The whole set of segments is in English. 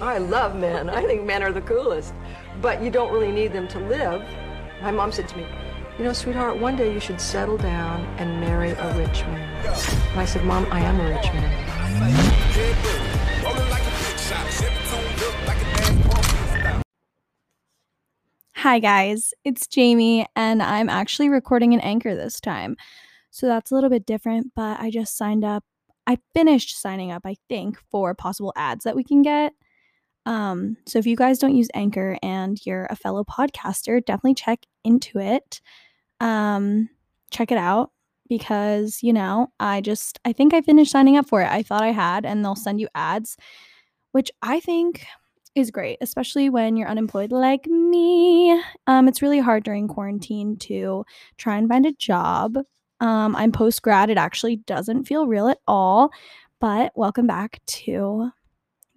I love men. I think men are the coolest. But you don't really need them to live. My mom said to me, you know, sweetheart, one day you should settle down and marry a rich man. And I said, Mom, I am a rich man. Hi, guys. It's Jaime, and I'm actually recording an anchor this time. So that's a little bit different, but I just signed up. I finished signing up, I think, for possible ads that we can get. Um, so if you guys don't use Anchor and you're a fellow podcaster, definitely check into it. Um, check it out because, you know, I just, I think I finished signing up for it. I thought I had, and they'll send you ads, which I think is great, especially when you're unemployed like me. Um, it's really hard during quarantine to try and find a job. Um, I'm post grad. It actually doesn't feel real at all. But welcome back to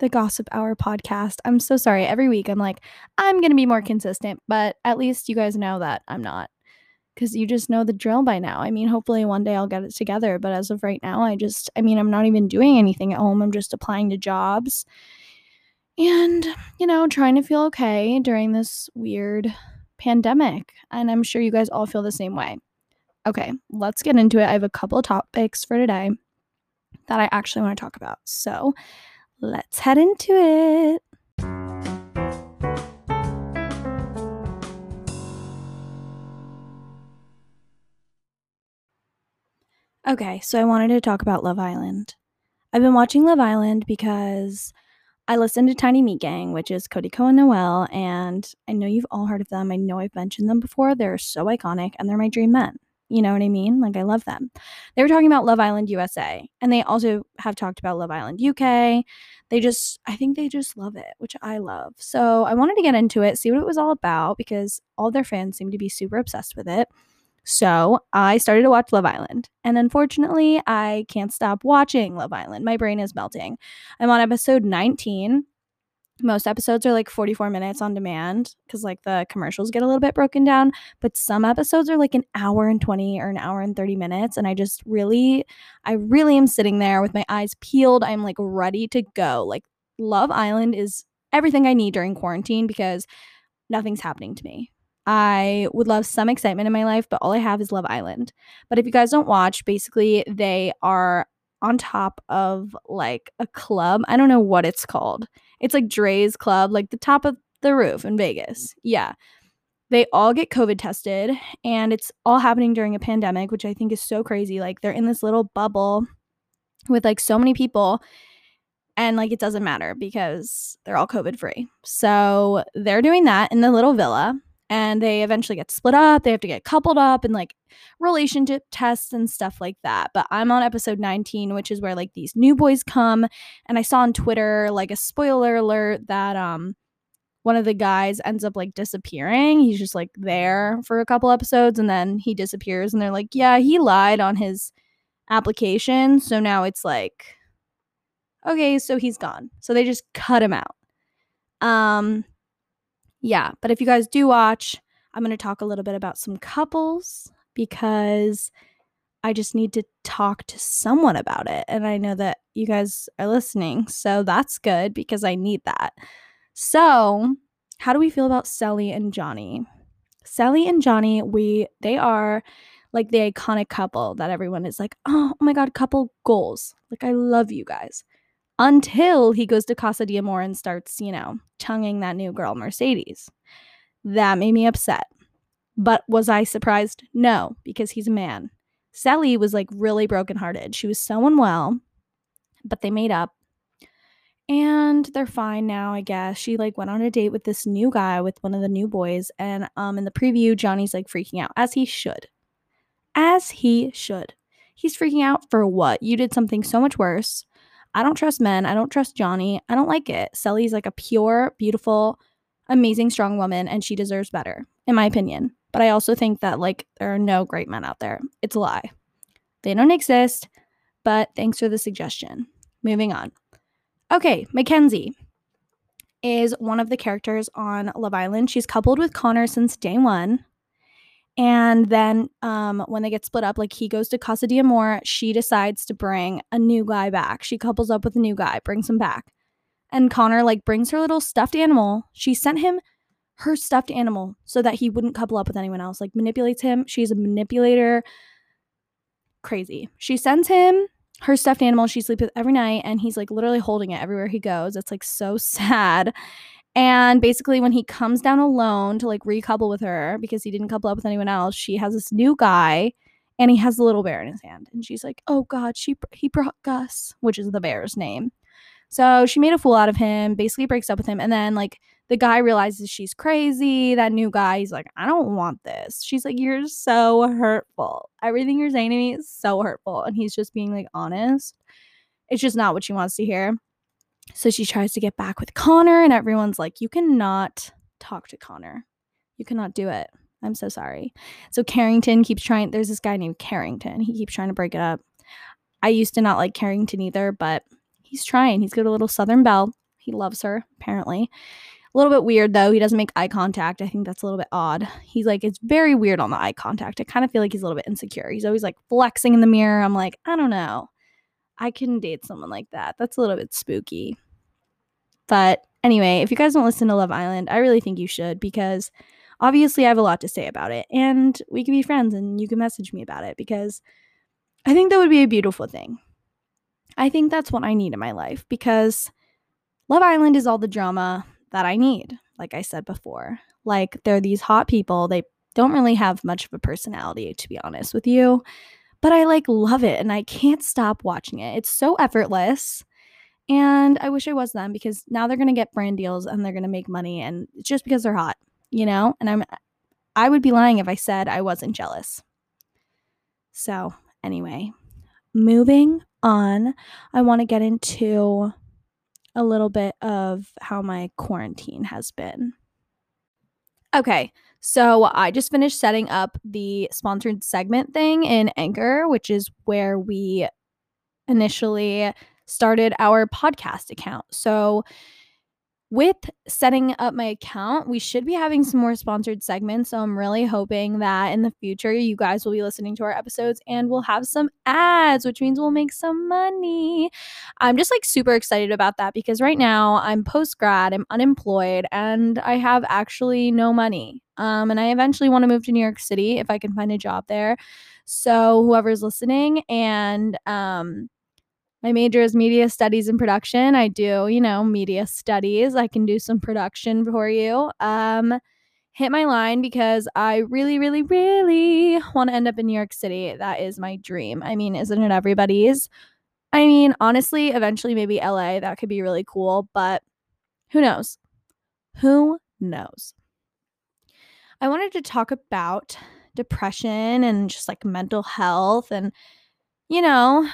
the Gossip Hour podcast. I'm so sorry. Every week I'm like, I'm going to be more consistent, but at least you guys know that I'm not because you just know the drill by now. I mean, hopefully one day I'll get it together, but as of right now, I just, I mean, I'm not even doing anything at home. I'm just applying to jobs and, you know, trying to feel okay during this weird pandemic. And I'm sure you guys all feel the same way. Okay, let's get into it. I have a couple of topics for today that I actually want to talk about. So let's head into it. Okay, so I wanted to talk about Love Island. I've been watching Love Island because I listened to Tiny Meat Gang, which is Cody and Noel, and I know you've all heard of them. I know I've mentioned them before. They're so iconic and they're my dream men. You know what I mean? Like, I love them. They were talking about Love Island USA, and they also have talked about Love Island UK. They just, I think they just love it, which I love. So I wanted to get into it, see what it was all about, because all their fans seem to be super obsessed with it. So I started to watch Love Island. And unfortunately, I can't stop watching Love Island. My brain is melting. I'm on episode 19. Most episodes are like 44 minutes on demand because like the commercials get a little bit broken down. But some episodes are like an hour and 20 or an hour and 30 minutes. And I just really, I really am sitting there with my eyes peeled. I'm like ready to go. Like Love Island is everything I need during quarantine because nothing's happening to me. I would love some excitement in my life, but all I have is Love Island. But if you guys don't watch, basically they are on top of like a club. I don't know what it's called. It's like Drai's Club, like the top of the roof in Vegas. Yeah. They all get COVID tested and it's all happening during a pandemic, which I think is so crazy. Like they're in this little bubble with like so many people and like it doesn't matter because they're all COVID free. So they're doing that in the little villa and they eventually get split up. They have to get coupled up and like relationship tests and stuff like that. But I'm on episode 19, which is where like these new boys come. And I saw on Twitter like a spoiler alert that um one of the guys ends up like disappearing. He's just like there for a couple episodes and then he disappears and they're like, "Yeah, he lied on his application." So now it's like okay, so he's gone. So they just cut him out. Um yeah, but if you guys do watch, I'm going to talk a little bit about some couples because I just need to talk to someone about it. And I know that you guys are listening. So that's good because I need that. So, how do we feel about Cely and Johnny? Cely and Johnny, we they are like the iconic couple that everyone is like, oh, oh my god, couple goals. Like I love you guys until he goes to Casa de Amor and starts, you know, tonguing that new girl, Mercedes. That made me upset. But was I surprised? No, because he's a man. Cely was like really brokenhearted. She was so unwell, but they made up. And they're fine now, I guess. She like went on a date with this new guy with one of the new boys. And um in the preview, Johnny's like freaking out, as he should. As he should. He's freaking out for what? You did something so much worse. I don't trust men. I don't trust Johnny. I don't like it. Cely's like a pure, beautiful, amazing, strong woman, and she deserves better, in my opinion. But I also think that like there are no great men out there. It's a lie. They don't exist. But thanks for the suggestion. Moving on. Okay, Mackenzie is one of the characters on Love Island. She's coupled with Connor since day one. And then um, when they get split up, like he goes to Casa de Amor, she decides to bring a new guy back. She couples up with a new guy, brings him back. And Connor like brings her little stuffed animal. She sent him her stuffed animal so that he wouldn't couple up with anyone else. Like manipulates him. She's a manipulator. Crazy. She sends him her stuffed animal she sleeps with every night and he's like literally holding it everywhere he goes. It's like so sad. And basically, when he comes down alone to like recouple with her because he didn't couple up with anyone else, she has this new guy and he has the little bear in his hand. And she's like, oh God, she he brought Gus, which is the bear's name. So she made a fool out of him, basically breaks up with him. And then, like, the guy realizes she's crazy. That new guy, he's like, I don't want this. She's like, You're so hurtful. Everything you're saying to me is so hurtful. And he's just being like honest. It's just not what she wants to hear. So she tries to get back with Connor, and everyone's like, You cannot talk to Connor. You cannot do it. I'm so sorry. So Carrington keeps trying. There's this guy named Carrington. He keeps trying to break it up. I used to not like Carrington either, but he's trying. He's got a little Southern belle. He loves her, apparently. A little bit weird though. He doesn't make eye contact. I think that's a little bit odd. He's like, it's very weird on the eye contact. I kind of feel like he's a little bit insecure. He's always like flexing in the mirror. I'm like, I don't know. I can date someone like that. That's a little bit spooky. But anyway, if you guys don't listen to Love Island, I really think you should because obviously I have a lot to say about it. And we can be friends and you can message me about it because I think that would be a beautiful thing. I think that's what I need in my life because Love Island is all the drama that I need, like I said before. Like, they're these hot people. They don't really have much of a personality, to be honest with you, but I like love it and I can't stop watching it. It's so effortless. And I wish I was them because now they're going to get brand deals and they're going to make money and just because they're hot, you know? And I'm I would be lying if I said I wasn't jealous. So, anyway, moving on, I want to get into a little bit of how my quarantine has been. Okay, so I just finished setting up the sponsored segment thing in Anchor, which is where we initially started our podcast account. So with setting up my account, we should be having some more sponsored segments. So I'm really hoping that in the future, you guys will be listening to our episodes and we'll have some ads, which means we'll make some money. I'm just like super excited about that because right now I'm post grad, I'm unemployed, and I have actually no money. Um, and I eventually want to move to New York City if I can find a job there. So whoever's listening and um, my major is media studies and production. I do, you know, media studies. I can do some production for you. Um, hit my line because I really, really, really want to end up in New York City. That is my dream. I mean, isn't it everybody's? I mean, honestly, eventually maybe LA. That could be really cool, but who knows? Who knows? I wanted to talk about depression and just like mental health and, you know,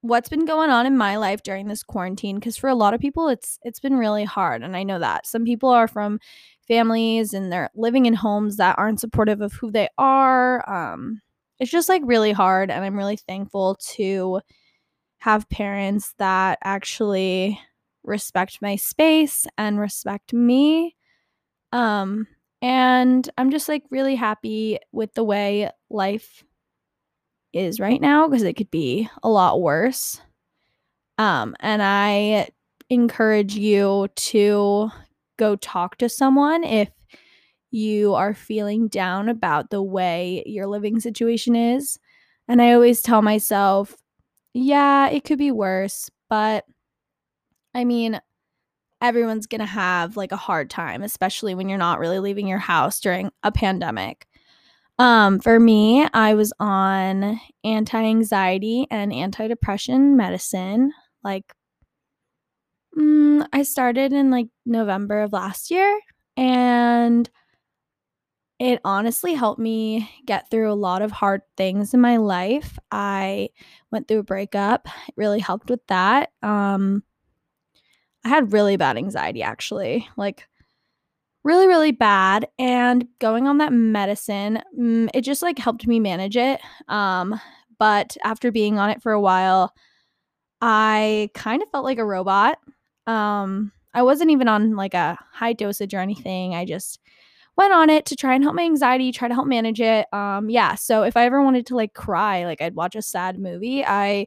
what's been going on in my life during this quarantine because for a lot of people it's it's been really hard and I know that. Some people are from families and they're living in homes that aren't supportive of who they are. Um it's just like really hard and I'm really thankful to have parents that actually respect my space and respect me. Um and I'm just like really happy with the way life is right now because it could be a lot worse. Um, and I encourage you to go talk to someone if you are feeling down about the way your living situation is. And I always tell myself, yeah, it could be worse, but I mean, everyone's going to have like a hard time, especially when you're not really leaving your house during a pandemic. Um, for me, I was on anti anxiety and antidepressant medicine. Like, mm, I started in like November of last year, and it honestly helped me get through a lot of hard things in my life. I went through a breakup, it really helped with that. Um, I had really bad anxiety actually. Like, really really bad and going on that medicine mm, it just like helped me manage it um but after being on it for a while i kind of felt like a robot um i wasn't even on like a high dosage or anything i just went on it to try and help my anxiety try to help manage it um yeah so if i ever wanted to like cry like i'd watch a sad movie i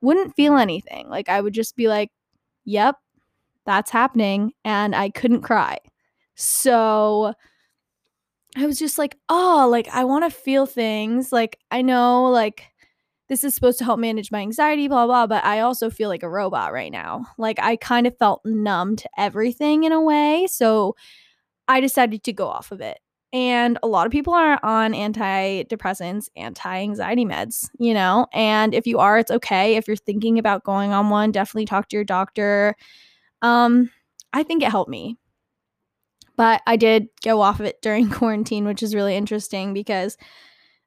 wouldn't feel anything like i would just be like yep that's happening and I couldn't cry. So I was just like, oh, like I want to feel things. Like I know like this is supposed to help manage my anxiety, blah, blah, but I also feel like a robot right now. Like I kind of felt numb to everything in a way. So I decided to go off of it. And a lot of people are on antidepressants, anti anxiety meds, you know? And if you are, it's okay. If you're thinking about going on one, definitely talk to your doctor. Um, I think it helped me. But I did go off of it during quarantine, which is really interesting because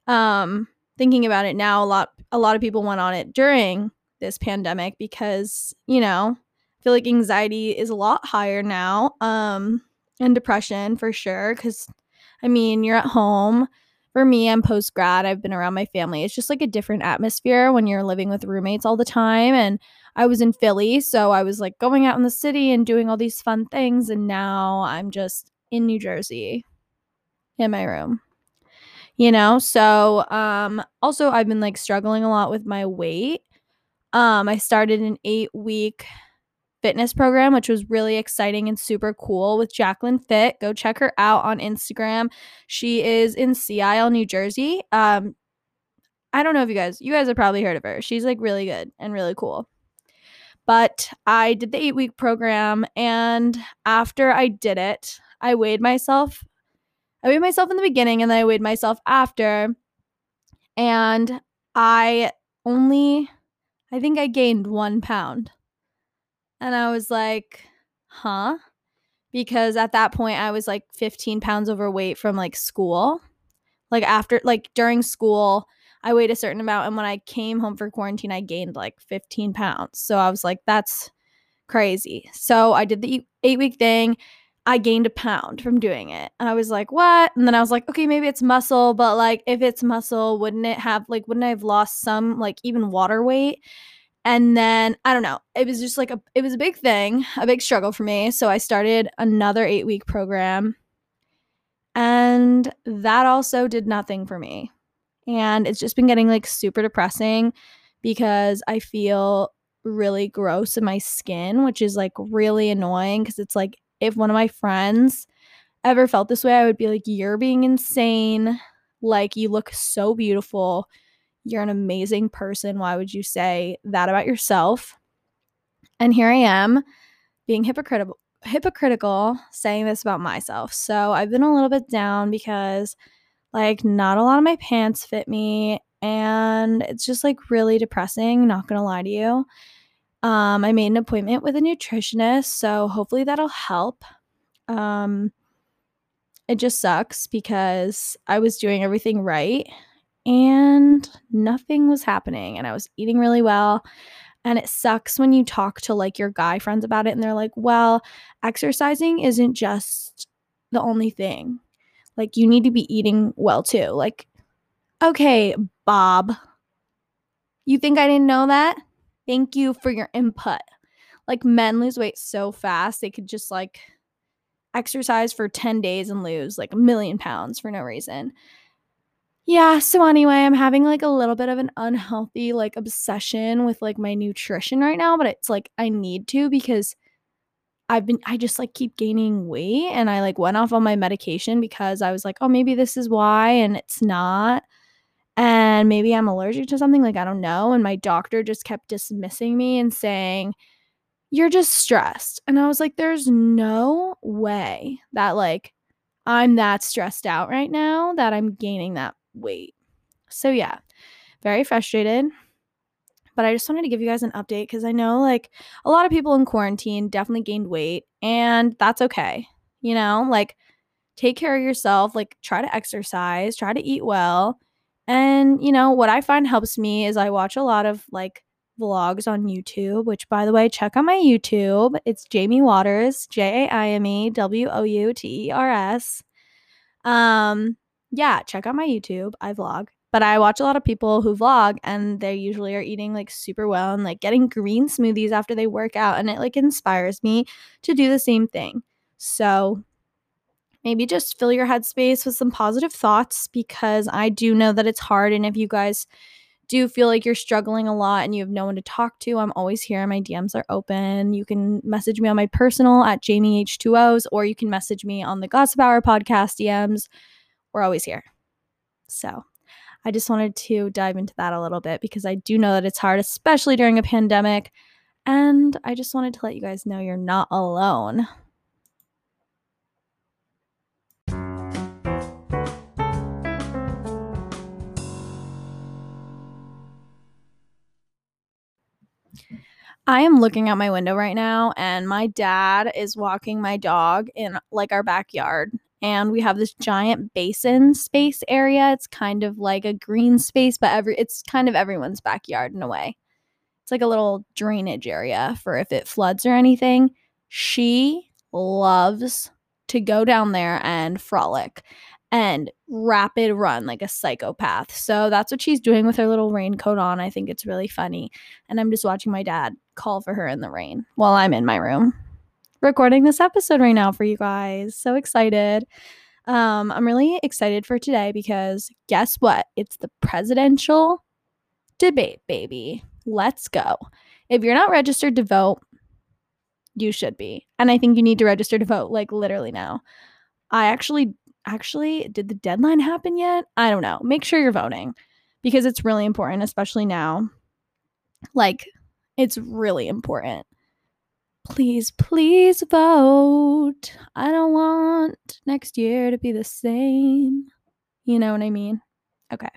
um thinking about it now, a lot a lot of people went on it during this pandemic because, you know, I feel like anxiety is a lot higher now. Um and depression for sure cuz I mean, you're at home. For me, I'm post grad. I've been around my family. It's just like a different atmosphere when you're living with roommates all the time. And I was in Philly, so I was like going out in the city and doing all these fun things. And now I'm just in New Jersey in my room you know? So um also i've been like struggling a lot with my weight. Um i started an eight week fitness program which was really exciting and super cool with jacqueline fit go check her out on instagram. She is in sea isle new jersey. Um i don't know if you guys you guys have probably heard of her. She's like really good and really cool but i did the eight week program and after i did it i weighed myself I weighed myself in the beginning and then I weighed myself after. And I only, I think I gained one pound. And I was like, huh? Because at that point, I was like 15 pounds overweight from like school. Like after, like during school, I weighed a certain amount. And when I came home for quarantine, I gained like 15 pounds. So I was like, that's crazy. So I did the eight week thing I gained a pound from doing it. And I was like, what? And then I was like, okay, maybe it's muscle, but like if it's muscle, wouldn't it have like wouldn't I have lost some like even water weight? And then I don't know. It was just like a it was a big thing, a big struggle for me. So I started another 8-week program. And that also did nothing for me. And it's just been getting like super depressing because I feel really gross in my skin, which is like really annoying because it's like if one of my friends ever felt this way, I would be like, You're being insane. Like, you look so beautiful. You're an amazing person. Why would you say that about yourself? And here I am being hypocritical hypocritical saying this about myself. So I've been a little bit down because like not a lot of my pants fit me and it's just like really depressing, not to lie to you. Um, I made an appointment with a nutritionist, so hopefully that'll help. Um, it just sucks because I was doing everything right and nothing was happening, and I was eating really well. And it sucks when you talk to like your guy friends about it, and they're like, well, exercising isn't just the only thing. Like, you need to be eating well too. Like, okay, Bob, you think I didn't know that? Thank you for your input. Like men lose weight so fast, they could just like exercise for 10 days and lose like a million pounds for no reason. Yeah, so anyway, I'm having like a little bit of an unhealthy like obsession with like my nutrition right now, but it's like I need to because I've been I just like keep gaining weight and I like went off on my medication because I was like, "Oh, maybe this is why," and it's not and maybe I'm allergic to something, like I don't know. And my doctor just kept dismissing me and saying, You're just stressed. And I was like, There's no way that, like, I'm that stressed out right now that I'm gaining that weight. So, yeah, very frustrated. But I just wanted to give you guys an update because I know, like, a lot of people in quarantine definitely gained weight, and that's okay. You know, like, take care of yourself, like, try to exercise, try to eat well and, you know, what I find helps me is I watch a lot of like vlogs on YouTube, which by the way, check out my YouTube. It's Jaime Wouters, J A I M E W O U T E R S. Um, yeah, check out my YouTube. I vlog. But I watch a lot of people who vlog and they usually are eating like super well and like getting green smoothies after they work out and it like inspires me to do the same thing. So, maybe just fill your headspace with some positive thoughts because I do know that it's hard. And if you guys do feel like you're struggling a lot and you have no one to talk to, I'm always here. My DMs are open. You can message me on my personal at Jaime H2Os, or you can message me on the Gossip Hour podcast DMs. We're always here. So I just wanted to dive into that a little bit because I do know that it's hard, especially during a pandemic. And I just wanted to let you guys know you're not alone. I am looking out my window right now, and my dad is walking my dog in like our backyard. And we have this giant basin space area. It's kind of like a green space, but every it's kind of everyone's backyard in a way. It's like a little drainage area for if it floods or anything. She loves to go down there and frolic and rapid run like a psychopath. So that's what she's doing with her little raincoat on. I think it's really funny. And I'm just watching my dad call for her in the rain while I'm in my room recording this episode right now for you guys. So excited. Um, I'm really excited for today because guess what? It's the presidential debate, baby. Let's go. If you're not registered to vote, you should be. And I think you need to register to vote like literally now. I actually actually, did the deadline happen yet? I don't know. Make sure you're voting because it's really important, especially now. Like, it's really important. Please, please vote. I don't want next year to be the same. You know what I mean? Okay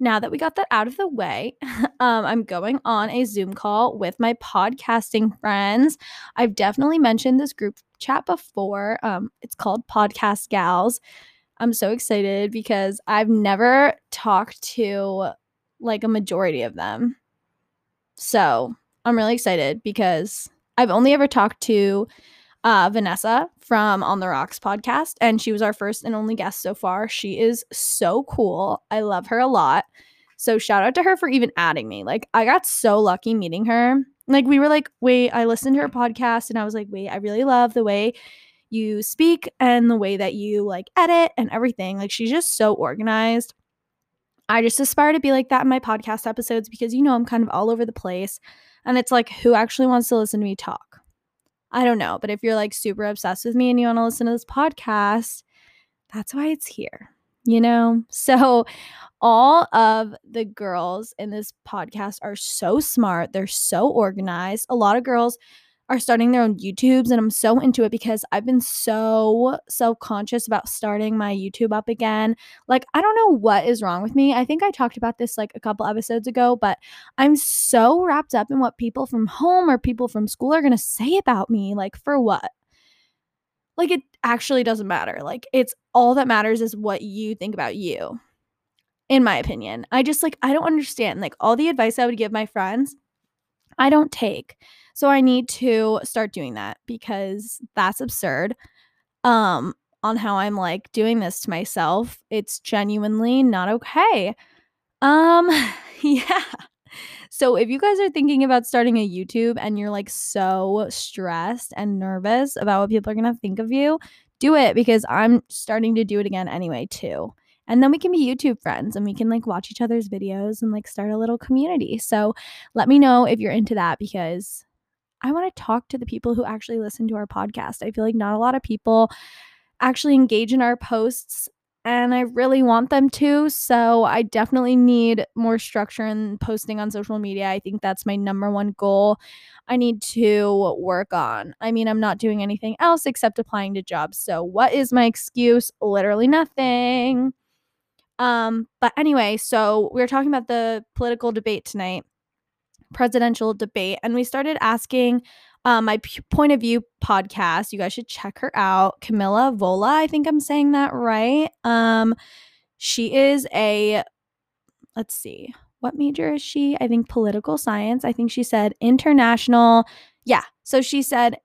now that we got that out of the way, um, I'm going on a Zoom call with my podcasting friends. I've definitely mentioned this group chat before. Um, it's called Podcast Gals. I'm so excited because I've never talked to like a majority of them. So I'm really excited because I've only ever talked to uh, Vanessa from On the Rocks podcast, and she was our first and only guest so far. She is so cool. I love her a lot. So shout out to her for even adding me. Like I got so lucky meeting her. Like we were like, wait, I listened to her podcast and I was like, wait, I really love the way you speak and the way that you like edit and everything. Like she's just so organized. I just aspire to be like that in my podcast episodes because you know I'm kind of all over the place. And it's like, who actually wants to listen to me talk? I don't know. But if you're like super obsessed with me and you want to listen to this podcast, that's why it's here, you know? So, all of the girls in this podcast are so smart. They're so organized. A lot of girls are starting their own YouTubes and I'm so into it because I've been so self-conscious about starting my YouTube up again. Like I don't know what is wrong with me. I think I talked about this like a couple episodes ago, but I'm so wrapped up in what people from home or people from school are going to say about me. Like for what? Like it actually doesn't matter. Like it's all that matters is what you think about you. In my opinion. I just like I don't understand like all the advice I would give my friends I don't take. So I need to start doing that because that's absurd. Um on how I'm like doing this to myself. It's genuinely not okay. Um yeah. So if you guys are thinking about starting a YouTube and you're like so stressed and nervous about what people are going to think of you, do it because I'm starting to do it again anyway too. And then we can be YouTube friends and we can like watch each other's videos and like start a little community. So let me know if you're into that because I want to talk to the people who actually listen to our podcast. I feel like not a lot of people actually engage in our posts and I really want them to. So I definitely need more structure in posting on social media. I think that's my number one goal. I need to work on. I mean, I'm not doing anything else except applying to jobs. So what is my excuse? Literally nothing. Um, but anyway, so we were talking about the political debate tonight, presidential debate, and we started asking um, my P- point of view podcast. You guys should check her out, Camilla Vola. I think I'm saying that right. Um, she is a let's see, what major is she? I think political science. I think she said international. Yeah, so she said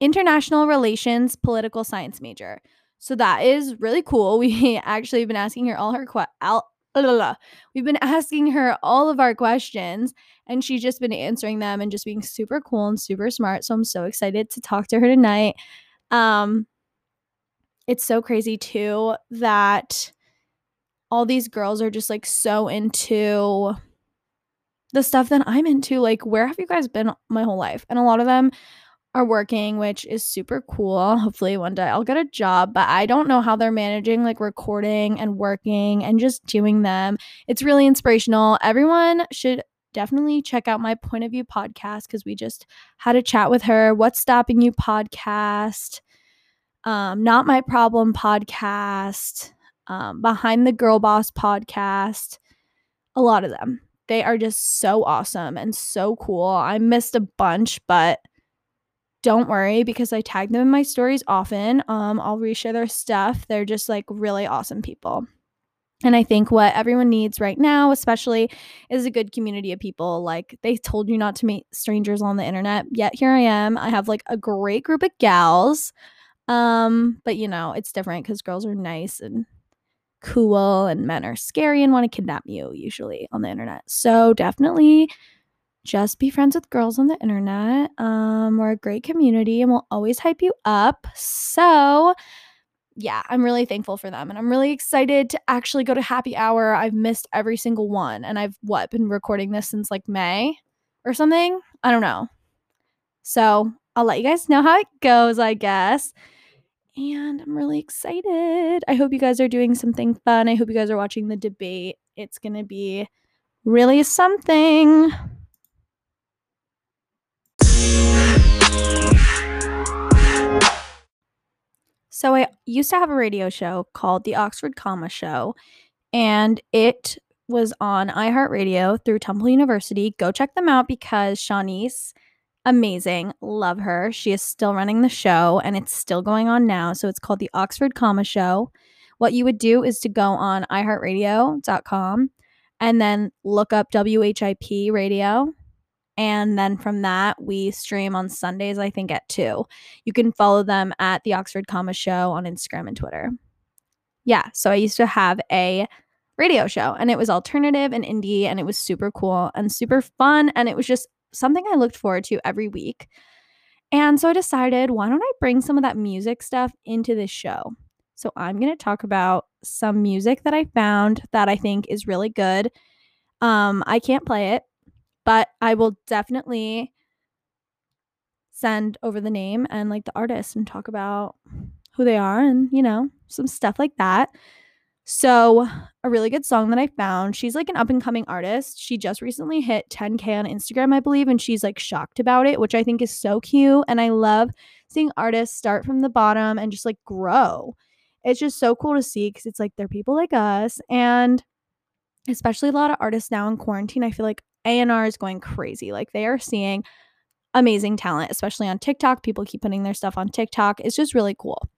international relations, political science major. So that is really cool. We actually have been asking her all her que- We've been asking her all of our questions and she's just been answering them and just being super cool and super smart. So I'm so excited to talk to her tonight. Um it's so crazy too that all these girls are just like so into the stuff that I'm into. Like, where have you guys been my whole life? And a lot of them are working, which is super cool. Hopefully, one day I'll get a job, but I don't know how they're managing like recording and working and just doing them. It's really inspirational. Everyone should definitely check out my point of view podcast because we just had a chat with her. What's stopping you podcast? Um, not my problem podcast. Um, behind the girl boss podcast. A lot of them. They are just so awesome and so cool. I missed a bunch, but don't worry because I tag them in my stories often. Um, I'll reshare their stuff. They're just like really awesome people. And I think what everyone needs right now, especially, is a good community of people. Like they told you not to meet strangers on the internet, yet here I am. I have like a great group of gals. Um, but you know, it's different because girls are nice and cool and men are scary and want to kidnap you usually on the internet. So definitely just be friends with girls on the internet. Um, we're a great community and we'll always hype you up. So, yeah, I'm really thankful for them and I'm really excited to actually go to happy hour. I've missed every single one and I've what been recording this since like May or something. I don't know. So, I'll let you guys know how it goes, I guess. And I'm really excited. I hope you guys are doing something fun. I hope you guys are watching the debate. It's going to be really something. So I used to have a radio show called The Oxford Comma Show, and it was on iHeartRadio through Temple University. Go check them out because Shawnice, amazing, love her. She is still running the show and it's still going on now. So it's called The Oxford Comma Show. What you would do is to go on iHeartRadio.com and then look up WHIP radio and then from that, we stream on Sundays, I think, at 2. You can follow them at the Oxford Comma Show on Instagram and Twitter. Yeah, so I used to have a radio show and it was alternative and indie and it was super cool and super fun. And it was just something I looked forward to every week. And so I decided, why don't I bring some of that music stuff into this show? So I'm going to talk about some music that I found that I think is really good. Um, I can't play it but I will definitely send over the name and like the artist and talk about who they are and, you know, some stuff like that. So, a really good song that I found. She's like an up and coming artist. She just recently hit 10K on Instagram, I believe, and she's like shocked about it, which I think is so cute. And I love seeing artists start from the bottom and just like grow. It's just so cool to see because it's like they're people like us. And especially a lot of artists now in quarantine, I feel like a&R is going crazy. Like they are seeing amazing talent, especially on TikTok. People keep putting their stuff on TikTok. It's just really cool.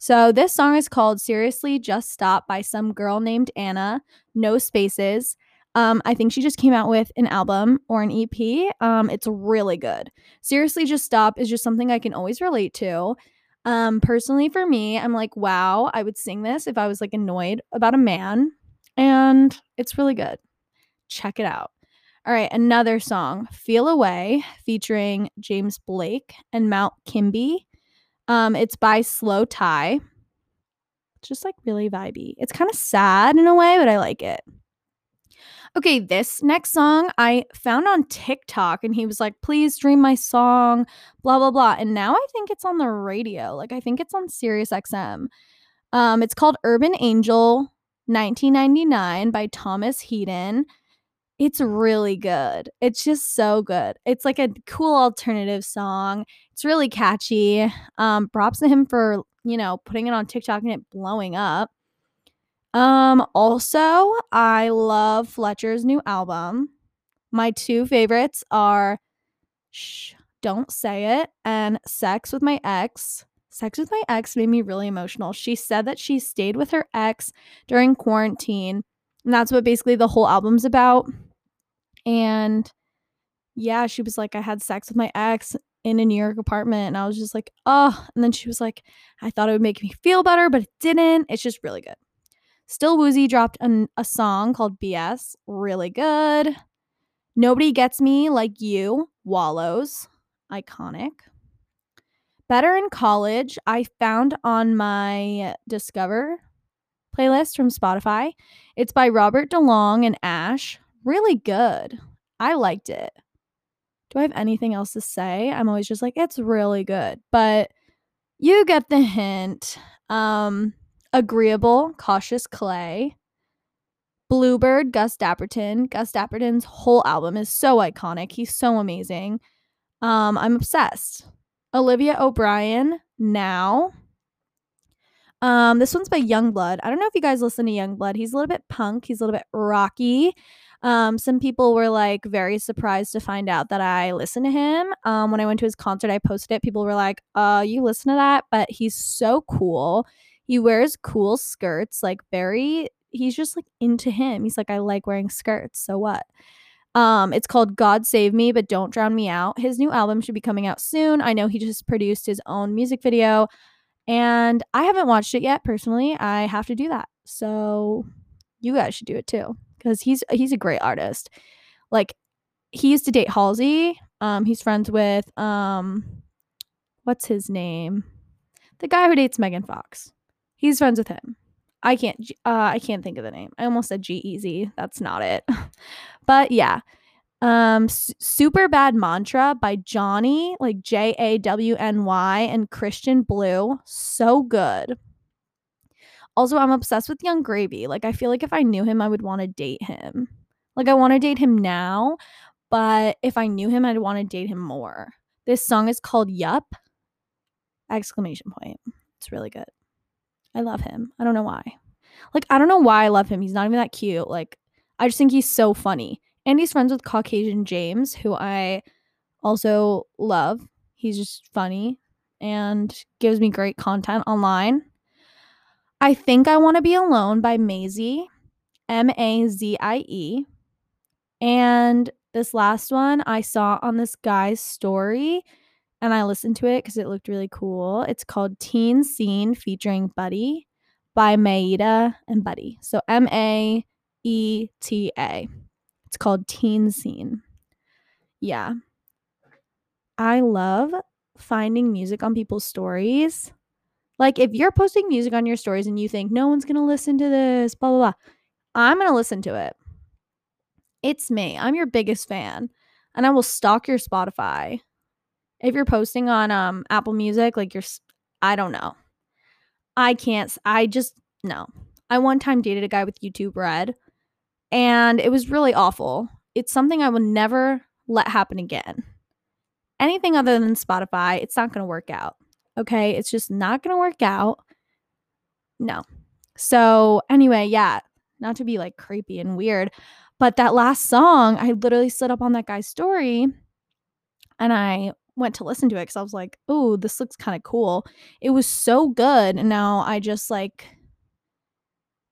So this song is called Seriously Just Stop by some girl named Anna, no spaces. Um, I think she just came out with an album or an EP. Um, it's really good. Seriously Just Stop is just something I can always relate to. Um, personally, for me, I'm like, wow, I would sing this if I was like annoyed about a man. And it's really good. Check it out. All right, another song, Feel Away, featuring James Blake and Mount Kimbie. Um, it's by slowthai. It's just like really vibey. It's kind of sad in a way, but I like it. Okay, this next song I found on TikTok and he was like, please stream my song, blah, blah, blah. And now I think it's on the radio. Like, I think it's on Sirius XM. Um, it's called Urban Angel 1999 by Thomas Headon. It's really good. It's just so good. It's like a cool alternative song. It's really catchy. Um, props to him for, you know, putting it on TikTok and it blowing up. Um, also, I love Fletcher's new album. My two favorites are Shh, Don't Say It and Sex with My Ex. Sex with My Ex made me really emotional. She said that she stayed with her ex during quarantine, and that's what basically the whole album's about. And yeah, she was like, I had sex with my ex in a New York apartment. And I was just like, oh. And then she was like, I thought it would make me feel better, but it didn't. It's just really good. Still Woozy dropped an, a song called BS. Really good. Nobody Gets Me Like You, Wallows. Iconic. Better in College, I found on my Discover playlist from Spotify. It's by Robert DeLong and Ashe. Really good. I liked it. Do I have anything else to say? I'm always just like, it's really good. But you get the hint. Um, Agreeable, Cautious Clay. Bluebird, Gus Dapperton. Gus Dapperton's whole album is so iconic. He's so amazing. Um, I'm obsessed. Olivia O'Brien, Now. Um, this one's by Yungblud. I don't know if you guys listen to Yungblud. He's a little bit punk, he's a little bit rocky. Um, some people were like very surprised to find out that I listen to him. Um, when I went to his concert, I posted it. People were like, uh, you listen to that? But he's so cool. He wears cool skirts, like very he's just like into him. He's like, I like wearing skirts. So what? Um, it's called God Save Me, but Don't Drown Me Out. His new album should be coming out soon. I know he just produced his own music video, and I haven't watched it yet personally. I have to do that. So you guys should do it too. Because he's he's a great artist. Like he used to date Halsey. Um, he's friends with um what's his name? The guy who dates Megan Fox. He's friends with him. I can't uh I can't think of the name. I almost said G-Eazy. That's not it. but yeah. Um Super Bad Mantra by Jawny, like J A W N Y and Christian Blue. So good. Also, I'm obsessed with Yung Gravy. Like I feel like if I knew him, I would want to date him. Like I want to date him now, but if I knew him, I'd want to date him more. This song is called Yup. Exclamation point. It's really good. I love him. I don't know why. Like, I don't know why I love him. He's not even that cute. Like, I just think he's so funny. And he's friends with Caucasian James, who I also love. He's just funny and gives me great content online. I Think I Want to Be Alone by Mazie, M A Z I E. And this last one I saw on this guy's story and I listened to it because it looked really cool. It's called Teen Scene featuring Buddy by Maeta and Buddy. So M A E T A. It's called Teen Scene. Yeah. I love finding music on people's stories. Like if you're posting music on your stories and you think no one's going to listen to this, blah, blah, blah, I'm going to listen to it. It's me. I'm your biggest fan. And I will stalk your Spotify if you're posting on um Apple Music, like you're I don't know. I can't I just no. I one time dated a guy with YouTube Red and it was really awful. It's something I will never let happen again. Anything other than Spotify, it's not going to work out. Okay? It's just not going to work out. No. So, anyway, yeah, not to be like creepy and weird, but that last song, I literally slid up on that guy's story and I went to listen to it because I was like, oh, this looks kind of cool. It was so good. And now I just like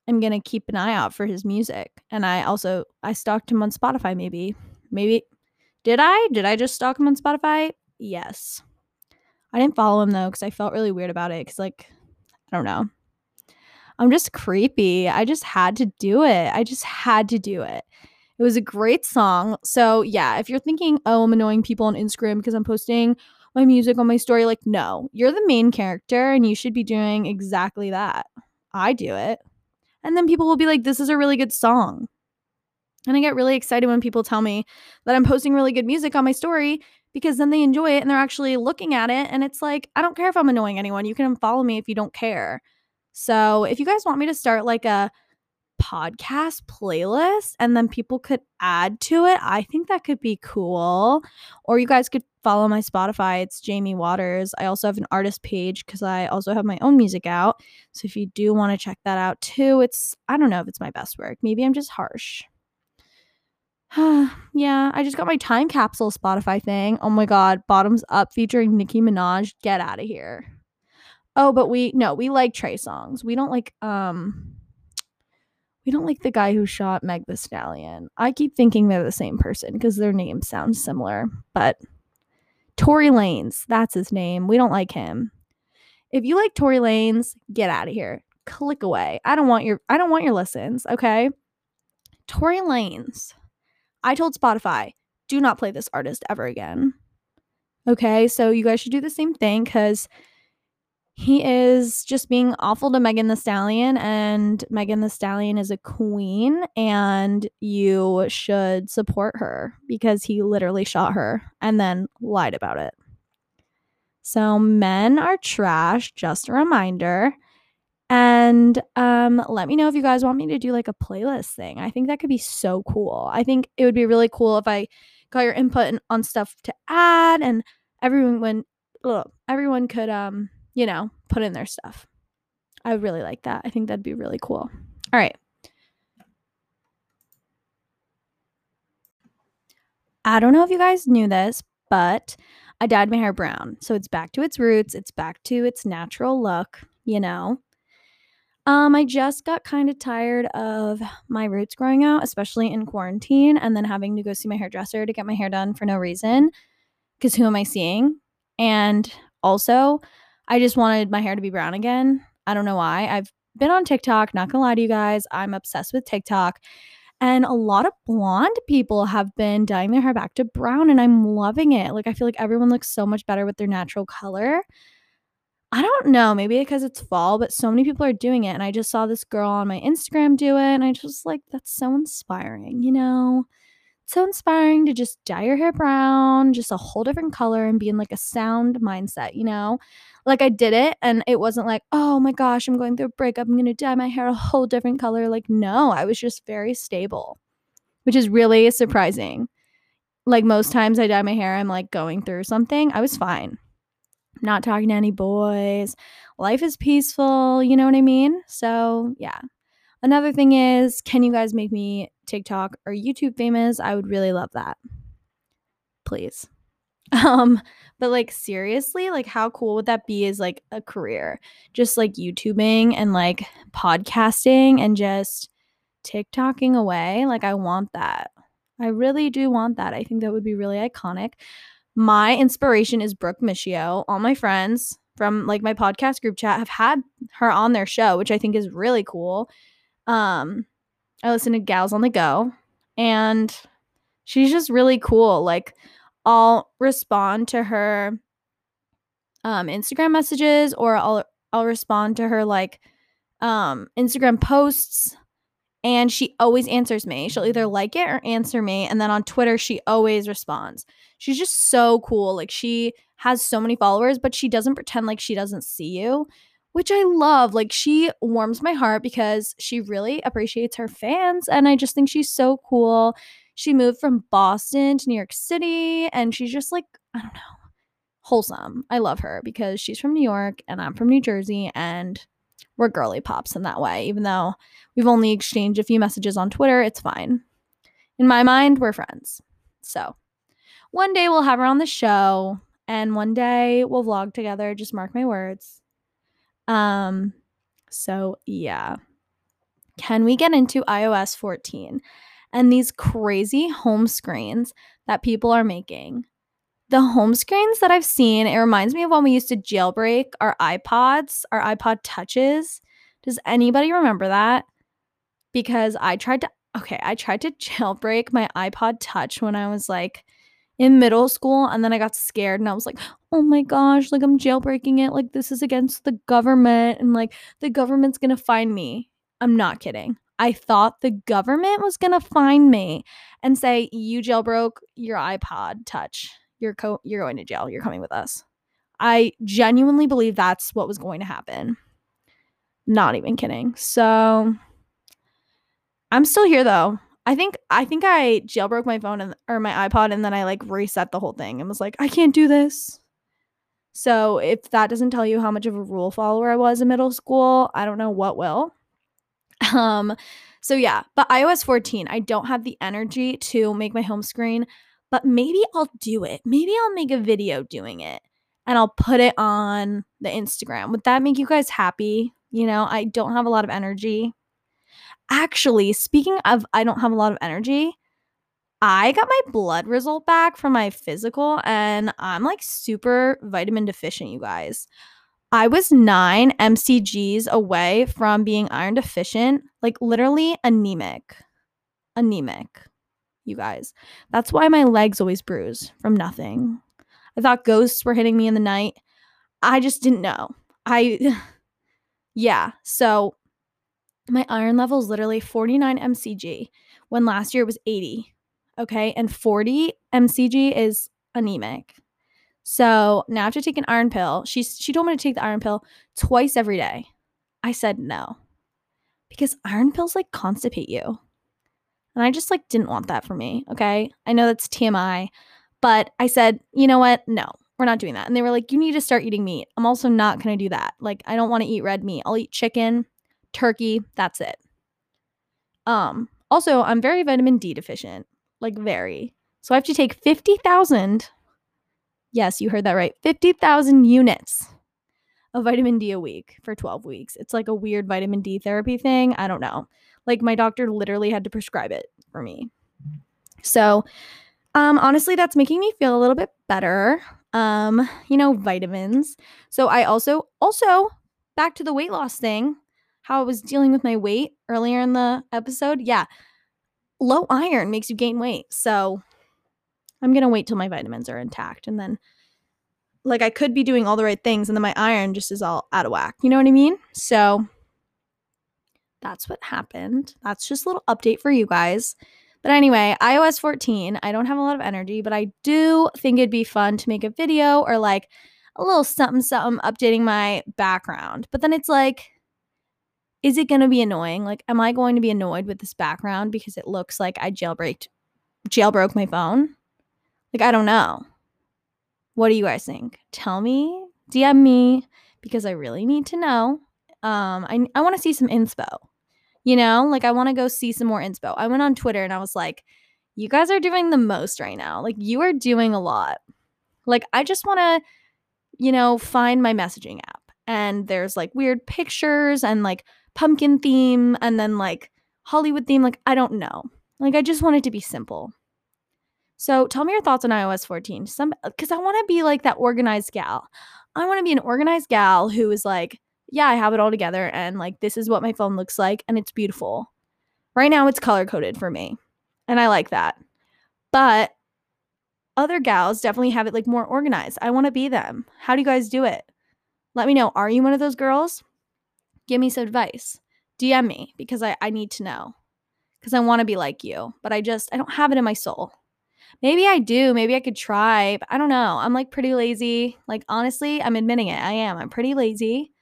I'm gonna keep an eye out for his music. And I also I stalked him on Spotify, maybe. Maybe did I? Did I just stalk him on Spotify? Yes. I didn't follow him though, because I felt really weird about it. Cause like, I don't know. I'm just creepy. I just had to do it. I just had to do it. It was a great song. So, yeah, if you're thinking, oh, I'm annoying people on Instagram because I'm posting my music on my story, like, no, you're the main character and you should be doing exactly that. I do it. And then people will be like, this is a really good song. And I get really excited when people tell me that I'm posting really good music on my story because then they enjoy it and they're actually looking at it. And it's like, I don't care if I'm annoying anyone. You can follow me if you don't care. So if you guys want me to start like a podcast playlist and then people could add to it. I think that could be cool. Or you guys could follow my Spotify. It's Jaime Wouters. I also have an artist page because I also have my own music out. So if you do want to check that out too, it's, I don't know if it's my best work. Maybe I'm just harsh. yeah, I just got my time capsule Spotify thing. Oh my God. Bottoms Up featuring Nicki Minaj. Get out of here. Oh, but we, no, we like Trey Songz. We don't like, um, we don't like the guy who shot Meg Thee Stallion. I keep thinking they're the same person because their names sound similar, but Tory Lanez, that's his name. We don't like him. If you like Tory Lanez, get out of here. Click away. I don't want your I don't want your listens, okay? Tory Lanez. I told Spotify, do not play this artist ever again. Okay? So you guys should do the same thing cuz he is just being awful to Megan Thee Stallion, and Megan Thee Stallion is a queen, and you should support her because he literally shot her and then lied about it. So, men are trash, just a reminder. And um, let me know if you guys want me to do like a playlist thing. I think that could be so cool. I think it would be really cool if I got your input on stuff to add and everyone ugh, everyone could um you know, put in their stuff. I really like that. I think that'd be really cool. All right. I don't know if you guys knew this, but I dyed my hair brown. So it's back to its roots, it's back to its natural look, you know. Um, I just got kind of tired of my roots growing out, especially in quarantine, and then having to go see my hairdresser to get my hair done for no reason. Because who am I seeing? And also, I just wanted my hair to be brown again. I don't know why. I've been on TikTok, not gonna lie to you guys. I'm obsessed with TikTok. And a lot of blonde people have been dyeing their hair back to brown, and I'm loving it. Like, I feel like everyone looks so much better with their natural color. I don't know, maybe because it's fall, but so many people are doing it. And I just saw this girl on my Instagram do it, and I just like, that's so inspiring, you know? so inspiring to just dye your hair brown, just a whole different color and be in like a sound mindset, you know? Like I did it and it wasn't like, oh my gosh, I'm going through a breakup. I'm going to dye my hair a whole different color. Like, no, I was just very stable, which is really surprising. Like most times I dye my hair, I'm like going through something. I was fine. Not talking to any boys. Life is peaceful. You know what I mean? So, yeah. Another thing is, can you guys make me TikTok or YouTube famous? I would really love that. Please. Um, but like seriously, like how cool would that be as like a career? Just like YouTubing and like podcasting and just TikToking away. Like I want that. I really do want that. I think that would be really iconic. My inspiration is Brooke Miccio. All my friends from like my podcast group chat have had her on their show, which I think is really cool. Um, I listen to Gals on the Go, and she's just really cool. Like, I'll respond to her um, Instagram messages, or I'll I'll respond to her like um, Instagram posts, and she always answers me. She'll either mm-hmm. like it or answer me, and then on Twitter she always responds. She's just so cool. Like she has so many followers, but she doesn't pretend like she doesn't see you which I love. Like she warms my heart because she really appreciates her fans and I just think she's so cool. She moved from Boston to New York City and she's just like, I don't know, wholesome. I love her because she's from New York and I'm from New Jersey and we're girly pops in that way. Even though we've only exchanged a few messages on Twitter, it's fine. In my mind, we're friends. So one day we'll have her on the show and one day we'll vlog together. Just mark my words. Um, so yeah. Can we get into iOS 14 and these crazy home screens that people are making? The home screens that I've seen, it reminds me of when we used to jailbreak our iPods, our iPod touches. Does anybody remember that? Because I tried to, okay, I tried to jailbreak my iPod touch when I was like in middle school and then I got scared and I was like, "Oh my gosh, like I'm jailbreaking it. Like this is against the government and like the government's going to find me." I'm not kidding. I thought the government was going to find me and say, "You jailbroke your iPod touch. You're co- you're going to jail. You're coming with us." I genuinely believe that's what was going to happen. Not even kidding. So I'm still here though. I think I think I jailbroke my phone and or my iPod and then I like reset the whole thing and was like, I can't do this. So if that doesn't tell you how much of a rule follower I was in middle school, I don't know what will. Um so yeah, but iOS 14, I don't have the energy to make my home screen, but maybe I'll do it. Maybe I'll make a video doing it and I'll put it on the Instagram. Would that make you guys happy? You know, I don't have a lot of energy Actually, speaking of, I don't have a lot of energy. I got my blood result back from my physical and I'm like super vitamin deficient, you guys. I was nine mcgs away from being iron deficient, like literally anemic. Anemic, you guys. That's why my legs always bruise from nothing. I thought ghosts were hitting me in the night. I just didn't know. I, yeah. So my iron level is literally 49 mcg when last year it was 80. Okay. And 40 mcg is anemic. So now I have to take an iron pill. She, she told me to take the iron pill twice every day. I said no because iron pills like constipate you. And I just like didn't want that for me. Okay. I know that's TMI, but I said, you know what? No, we're not doing that. And they were like, you need to start eating meat. I'm also not going to do that. Like, I don't want to eat red meat. I'll eat chicken, turkey. That's it. Um, also, I'm very vitamin D deficient, like very. So I have to take 50,000. Yes, you heard that right. 50,000 units of vitamin D a week for 12 weeks. It's like a weird vitamin D therapy thing. I don't know. Like my doctor literally had to prescribe it for me. So, um honestly that's making me feel a little bit better. Um, you know, vitamins. So I also also back to the weight loss thing, how I was dealing with my weight earlier in the episode. Yeah. Low iron makes you gain weight. So I'm going to wait till my vitamins are intact and then like I could be doing all the right things and then my iron just is all out of whack. You know what I mean? So that's what happened. That's just a little update for you guys. But anyway, iOS 14, I don't have a lot of energy, but I do think it'd be fun to make a video or like a little something something updating my background. But then it's like is it going to be annoying? Like am I going to be annoyed with this background because it looks like I jailbreaked jailbroke my phone? Like I don't know. What do you guys think? Tell me, DM me because I really need to know. Um, I I want to see some inspo. You know, like I want to go see some more inspo. I went on Twitter and I was like, you guys are doing the most right now. Like you are doing a lot. Like I just want to, you know, find my messaging app. And there's like weird pictures and like pumpkin theme and then like Hollywood theme. Like I don't know. Like I just want it to be simple. So tell me your thoughts on iOS 14. Some uh, because I want to be like that organized gal. I want to be an organized gal who is like, yeah, I have it all together and like this is what my phone looks like and it's beautiful. Right now it's color coded for me. And I like that. But other gals definitely have it like more organized. I want to be them. How do you guys do it? Let me know. Are you one of those girls? Give me some advice. DM me because I, I need to know. Because I want to be like you, but I just I don't have it in my soul. Maybe I do. Maybe I could try, I don't know. I'm like pretty lazy. Like, honestly, I'm admitting it. I am. I'm pretty lazy.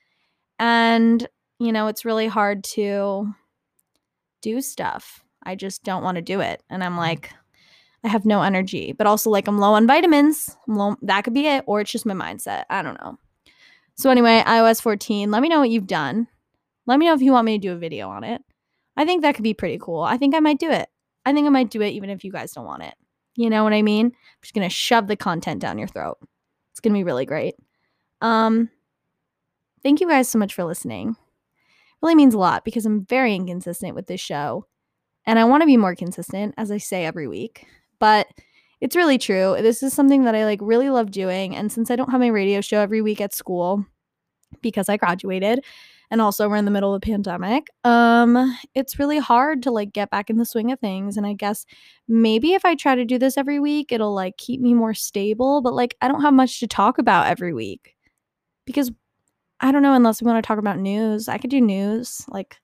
And, you know, it's really hard to do stuff. I just don't want to do it. And I'm mm. like, I have no energy, but also like I'm low on vitamins. Low, that could be it, or it's just my mindset. I don't know. So, anyway, iOS 14, let me know what you've done. Let me know if you want me to do a video on it. I think that could be pretty cool. I think I might do it. I think I might do it even if you guys don't want it. You know what I mean? I'm just going to shove the content down your throat. It's going to be really great. Um thank you guys so much for listening. It really means a lot because I'm very inconsistent with this show. And I want to be more consistent as I say every week. But it's really true. This is something that I like really love doing and since I don't have my radio show every week at school because I graduated, and also we're in the middle of a pandemic um it's really hard to like get back in the swing of things and i guess maybe if i try to do this every week it'll like keep me more stable but like i don't have much to talk about every week because i don't know unless we want to talk about news i could do news like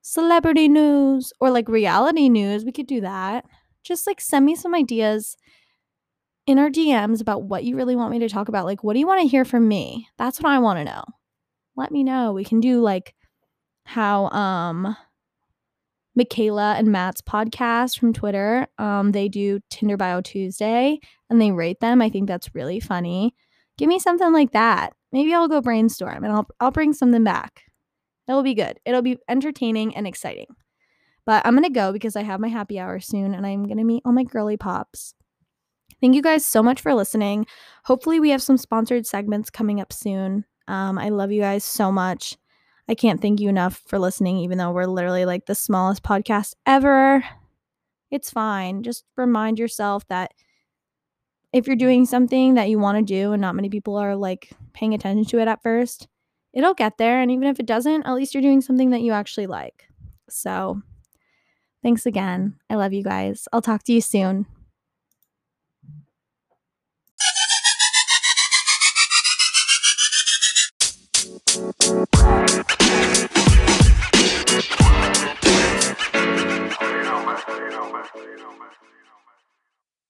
celebrity news or like reality news we could do that just like send me some ideas in our DMs about what you really want me to talk about. Like, what do you want to hear from me? That's what I want to know let me know. We can do like how um Michaela and Matt's podcast from Twitter. Um, they do Tinder Bio Tuesday and they rate them. I think that's really funny. Give me something like that. Maybe I'll go brainstorm and I'll I'll bring something back. It'll be good. It'll be entertaining and exciting. But I'm gonna go because I have my happy hour soon and I'm gonna meet all my girly pops. Thank you guys so much for listening. Hopefully, we have some sponsored segments coming up soon. Um, I love you guys so much. I can't thank you enough for listening, even though we're literally like the smallest podcast ever. It's fine. Just remind yourself that if you're doing something that you want to do and not many people are like paying attention to it at first, it'll get there. And even if it doesn't, at least you're doing something that you actually like. So, thanks again. I love you guys. I'll talk to you soon.